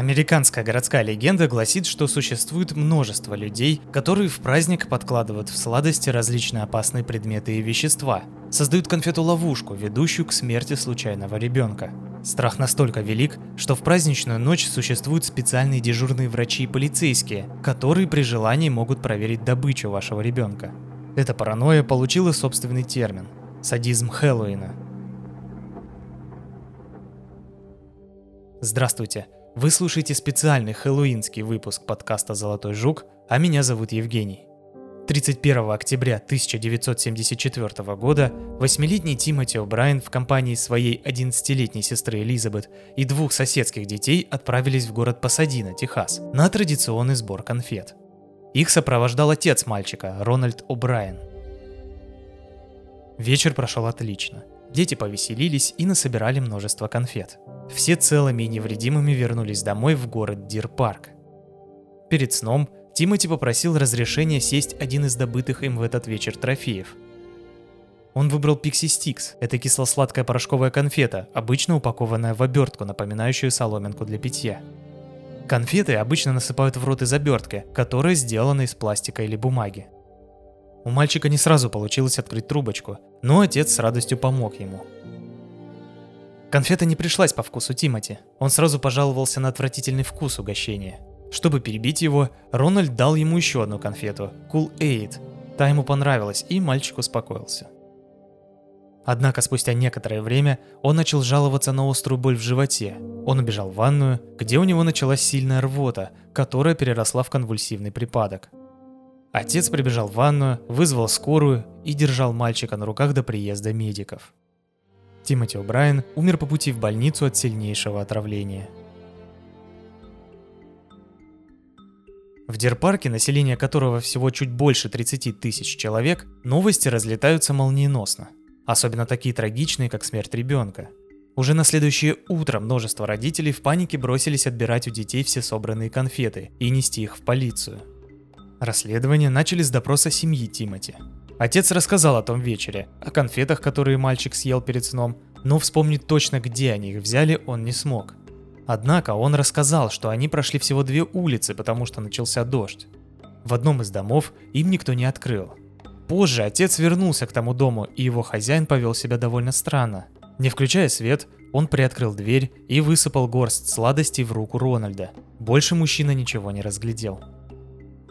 Американская городская легенда гласит, что существует множество людей, которые в праздник подкладывают в сладости различные опасные предметы и вещества, создают конфету-ловушку, ведущую к смерти случайного ребенка. Страх настолько велик, что в праздничную ночь существуют специальные дежурные врачи и полицейские, которые при желании могут проверить добычу вашего ребенка. Эта паранойя получила собственный термин – садизм Хэллоуина. Здравствуйте! Вы слушаете специальный хэллоуинский выпуск подкаста «Золотой жук», а меня зовут Евгений. 31 октября 1974 года восьмилетний Тимоти О'Брайен в компании своей 11-летней сестры Элизабет и двух соседских детей отправились в город Пасадина, Техас, на традиционный сбор конфет. Их сопровождал отец мальчика, Рональд О'Брайен. Вечер прошел отлично. Дети повеселились и насобирали множество конфет. Все целыми и невредимыми вернулись домой в город Дир-парк. Перед сном Тимоти попросил разрешения съесть один из добытых им в этот вечер трофеев. Он выбрал Pixy Stix. Это кисло-сладкая порошковая конфета, обычно упакованная в обертку, напоминающую соломинку для питья. Конфеты обычно насыпают в рот из обертки, которая сделана из пластика или бумаги. У мальчика не сразу получилось открыть трубочку, но отец с радостью помог ему. Конфета не пришлась по вкусу Тимати. Он сразу пожаловался на отвратительный вкус угощения – чтобы перебить его, Рональд дал ему еще одну конфету – Cool Aid. Та ему понравилась, и мальчик успокоился. Однако спустя некоторое время он начал жаловаться на острую боль в животе. Он убежал в ванную, где у него началась сильная рвота, которая переросла в конвульсивный припадок. Отец прибежал в ванную, вызвал скорую и держал мальчика на руках до приезда медиков. Тимоти О'Брайен умер по пути в больницу от сильнейшего отравления – В Дерпарке, население которого всего чуть больше 30 тысяч человек, новости разлетаются молниеносно. Особенно такие трагичные, как смерть ребенка. Уже на следующее утро множество родителей в панике бросились отбирать у детей все собранные конфеты и нести их в полицию. Расследование начали с допроса семьи Тимати. Отец рассказал о том вечере, о конфетах, которые мальчик съел перед сном, но вспомнить точно, где они их взяли, он не смог. Однако он рассказал, что они прошли всего две улицы, потому что начался дождь. В одном из домов им никто не открыл. Позже отец вернулся к тому дому, и его хозяин повел себя довольно странно. Не включая свет, он приоткрыл дверь и высыпал горсть сладостей в руку Рональда. Больше мужчина ничего не разглядел.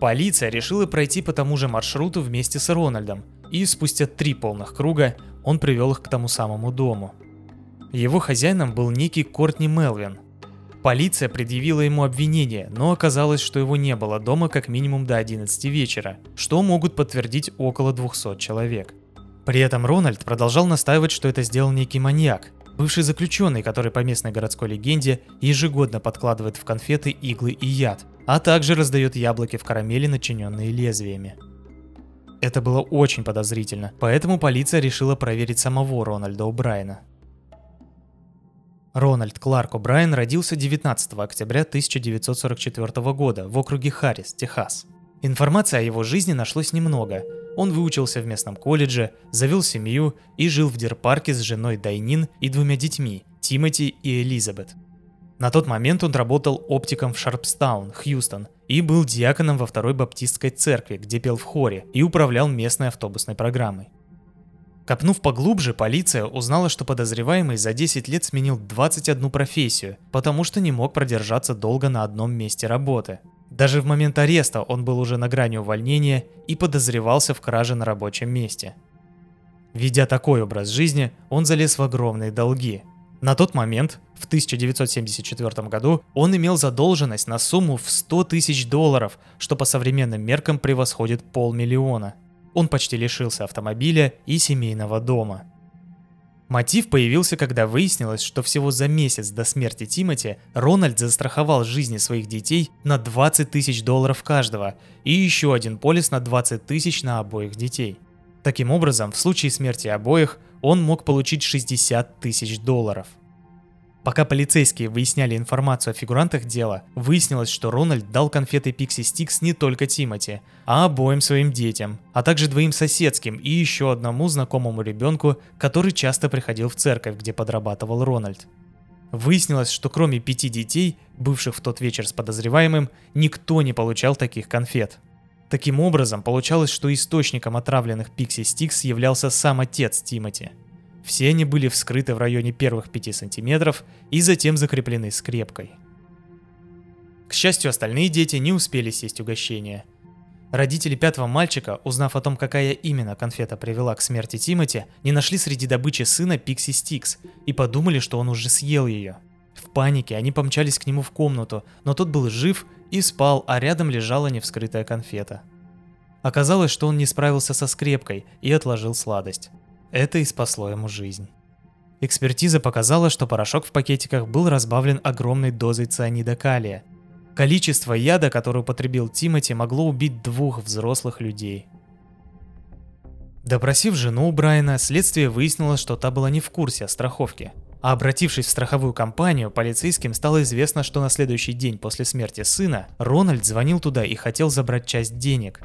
Полиция решила пройти по тому же маршруту вместе с Рональдом, и спустя три полных круга он привел их к тому самому дому. Его хозяином был некий Кортни Мелвин, Полиция предъявила ему обвинение, но оказалось, что его не было дома как минимум до 11 вечера, что могут подтвердить около 200 человек. При этом Рональд продолжал настаивать, что это сделал некий маньяк, бывший заключенный, который по местной городской легенде ежегодно подкладывает в конфеты иглы и яд, а также раздает яблоки в карамели, начиненные лезвиями. Это было очень подозрительно, поэтому полиция решила проверить самого Рональда О'Брайена. Рональд Кларк О'Брайен родился 19 октября 1944 года в округе Харрис, Техас. Информации о его жизни нашлось немного. Он выучился в местном колледже, завел семью и жил в Дерпарке с женой Дайнин и двумя детьми – Тимоти и Элизабет. На тот момент он работал оптиком в Шарпстаун, Хьюстон, и был диаконом во второй баптистской церкви, где пел в хоре и управлял местной автобусной программой. Копнув поглубже, полиция узнала, что подозреваемый за 10 лет сменил 21 профессию, потому что не мог продержаться долго на одном месте работы. Даже в момент ареста он был уже на грани увольнения и подозревался в краже на рабочем месте. Ведя такой образ жизни, он залез в огромные долги. На тот момент, в 1974 году, он имел задолженность на сумму в 100 тысяч долларов, что по современным меркам превосходит полмиллиона – он почти лишился автомобиля и семейного дома. Мотив появился, когда выяснилось, что всего за месяц до смерти Тимати Рональд застраховал жизни своих детей на 20 тысяч долларов каждого и еще один полис на 20 тысяч на обоих детей. Таким образом, в случае смерти обоих он мог получить 60 тысяч долларов – Пока полицейские выясняли информацию о фигурантах дела, выяснилось, что Рональд дал конфеты Пикси Стикс не только Тимати, а обоим своим детям, а также двоим соседским и еще одному знакомому ребенку, который часто приходил в церковь, где подрабатывал Рональд. Выяснилось, что кроме пяти детей, бывших в тот вечер с подозреваемым, никто не получал таких конфет. Таким образом, получалось, что источником отравленных Пикси Стикс являлся сам отец Тимати. Все они были вскрыты в районе первых 5 сантиметров и затем закреплены скрепкой. К счастью, остальные дети не успели сесть угощение. Родители пятого мальчика, узнав о том, какая именно конфета привела к смерти Тимати, не нашли среди добычи сына Пикси Стикс и подумали, что он уже съел ее. Панике они помчались к нему в комнату, но тот был жив и спал, а рядом лежала невскрытая конфета. Оказалось, что он не справился со скрепкой и отложил сладость. Это и спасло ему жизнь. Экспертиза показала, что порошок в пакетиках был разбавлен огромной дозой цианида калия. Количество яда, которое употребил Тимати, могло убить двух взрослых людей. Допросив жену Брайана, следствие выяснило, что та была не в курсе о страховке – а обратившись в страховую компанию, полицейским стало известно, что на следующий день после смерти сына Рональд звонил туда и хотел забрать часть денег.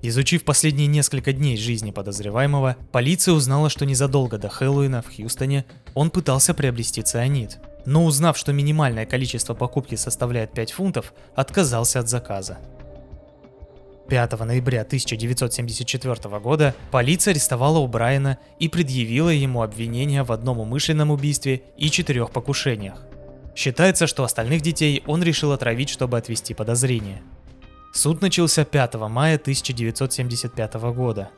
Изучив последние несколько дней жизни подозреваемого, полиция узнала, что незадолго до Хэллоуина в Хьюстоне он пытался приобрести цианид. Но узнав, что минимальное количество покупки составляет 5 фунтов, отказался от заказа. 5 ноября 1974 года полиция арестовала Брайана и предъявила ему обвинения в одном умышленном убийстве и четырех покушениях. Считается, что остальных детей он решил отравить, чтобы отвести подозрения. Суд начался 5 мая 1975 года.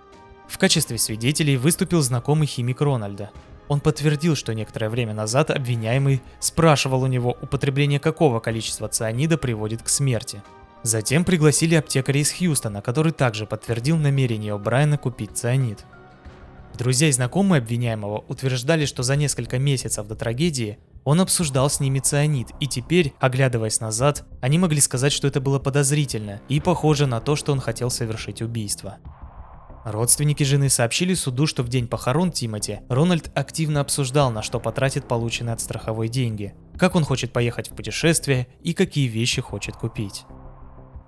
В качестве свидетелей выступил знакомый химик Рональда. Он подтвердил, что некоторое время назад обвиняемый спрашивал у него, употребление какого количества цианида приводит к смерти – Затем пригласили аптекаря из Хьюстона, который также подтвердил намерение О'Брайена купить цианид. Друзья и знакомые обвиняемого утверждали, что за несколько месяцев до трагедии он обсуждал с ними цианид, и теперь, оглядываясь назад, они могли сказать, что это было подозрительно и похоже на то, что он хотел совершить убийство. Родственники жены сообщили суду, что в день похорон Тимати Рональд активно обсуждал, на что потратит полученные от страховой деньги, как он хочет поехать в путешествие и какие вещи хочет купить.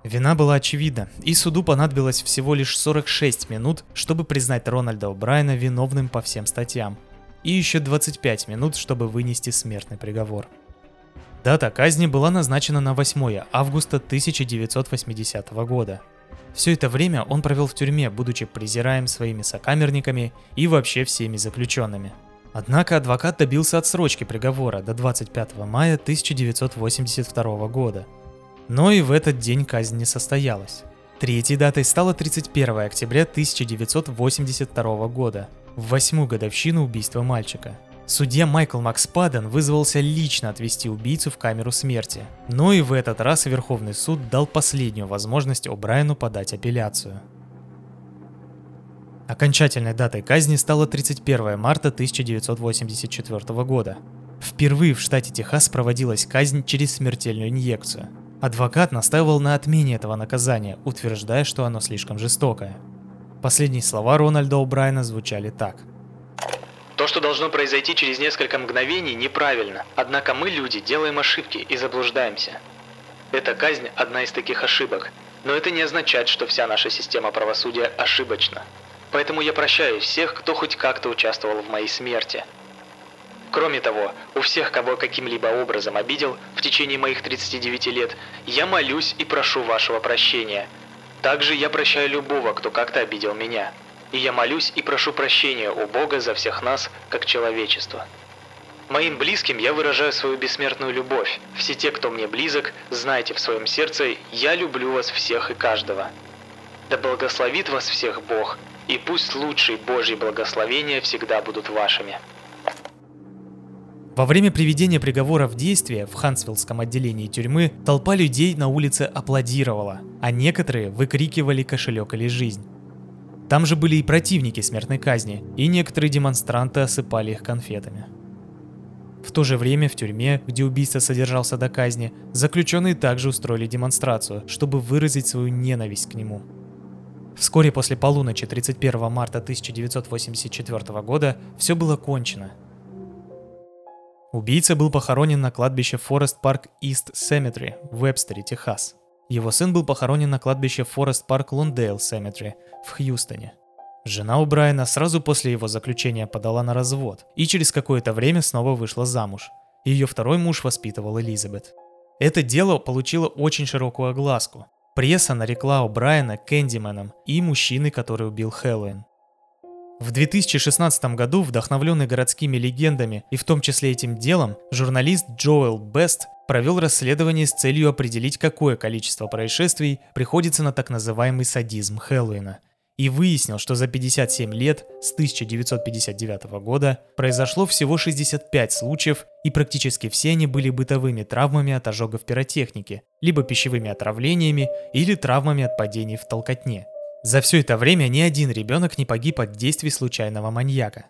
Вина была очевидна, и суду понадобилось всего лишь 46 минут, чтобы признать Рональда О'Брайена виновным по всем статьям, и еще 25 минут, чтобы вынести смертный приговор. Дата казни была назначена на 8 августа 1980 года. Все это время он провел в тюрьме, будучи презираем своими сокамерниками и вообще всеми заключенными. Однако адвокат добился отсрочки приговора до 25 мая 1982 года – но и в этот день казнь не состоялась. Третьей датой стала 31 октября 1982 года, в восьмую годовщину убийства мальчика. Судья Майкл Макспаден вызвался лично отвести убийцу в камеру смерти. Но и в этот раз Верховный суд дал последнюю возможность О'Брайену подать апелляцию. Окончательной датой казни стала 31 марта 1984 года. Впервые в штате Техас проводилась казнь через смертельную инъекцию – Адвокат настаивал на отмене этого наказания, утверждая, что оно слишком жестокое. Последние слова Рональда О'Брайена звучали так. То, что должно произойти через несколько мгновений, неправильно. Однако мы, люди, делаем ошибки и заблуждаемся. Эта казнь – одна из таких ошибок. Но это не означает, что вся наша система правосудия ошибочна. Поэтому я прощаю всех, кто хоть как-то участвовал в моей смерти – Кроме того, у всех, кого каким-либо образом обидел в течение моих 39 лет, я молюсь и прошу вашего прощения. Также я прощаю любого, кто как-то обидел меня. И я молюсь и прошу прощения у Бога за всех нас, как человечество. Моим близким я выражаю свою бессмертную любовь. Все те, кто мне близок, знайте в своем сердце, я люблю вас всех и каждого. Да благословит вас всех Бог, и пусть лучшие Божьи благословения всегда будут вашими. Во время приведения приговора в действие в Хансвиллском отделении тюрьмы толпа людей на улице аплодировала, а некоторые выкрикивали кошелек или жизнь. Там же были и противники смертной казни, и некоторые демонстранты осыпали их конфетами. В то же время в тюрьме, где убийца содержался до казни, заключенные также устроили демонстрацию, чтобы выразить свою ненависть к нему. Вскоре после полуночи 31 марта 1984 года все было кончено, Убийца был похоронен на кладбище Forest Park East Cemetery в Вебстере, Техас. Его сын был похоронен на кладбище Forest Park Lawndale Cemetery в Хьюстоне. Жена О'Брайана сразу после его заключения подала на развод и через какое-то время снова вышла замуж. Ее второй муж воспитывал Элизабет. Это дело получило очень широкую огласку. Пресса нарекла Брайана Кэндименом и мужчиной, который убил Хэллоуин. В 2016 году, вдохновленный городскими легендами и в том числе этим делом, журналист Джоэл Бест провел расследование с целью определить, какое количество происшествий приходится на так называемый садизм Хэллоуина – и выяснил, что за 57 лет с 1959 года произошло всего 65 случаев, и практически все они были бытовыми травмами от ожогов пиротехники, либо пищевыми отравлениями или травмами от падений в толкотне. За все это время ни один ребенок не погиб от действий случайного маньяка.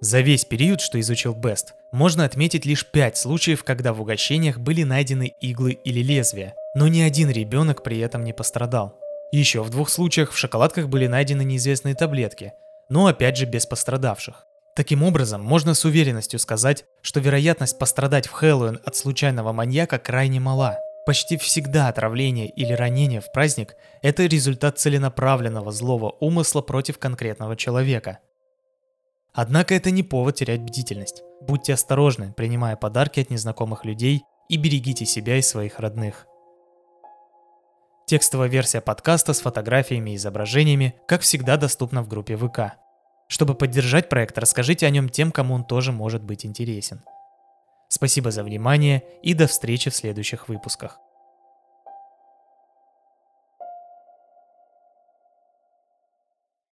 За весь период, что изучил Бест, можно отметить лишь 5 случаев, когда в угощениях были найдены иглы или лезвия, но ни один ребенок при этом не пострадал. Еще в двух случаях в шоколадках были найдены неизвестные таблетки, но опять же без пострадавших. Таким образом, можно с уверенностью сказать, что вероятность пострадать в Хэллоуин от случайного маньяка крайне мала. Почти всегда отравление или ранение в праздник – это результат целенаправленного злого умысла против конкретного человека. Однако это не повод терять бдительность. Будьте осторожны, принимая подарки от незнакомых людей и берегите себя и своих родных. Текстовая версия подкаста с фотографиями и изображениями, как всегда, доступна в группе ВК. Чтобы поддержать проект, расскажите о нем тем, кому он тоже может быть интересен. Спасибо за внимание и до встречи в следующих выпусках.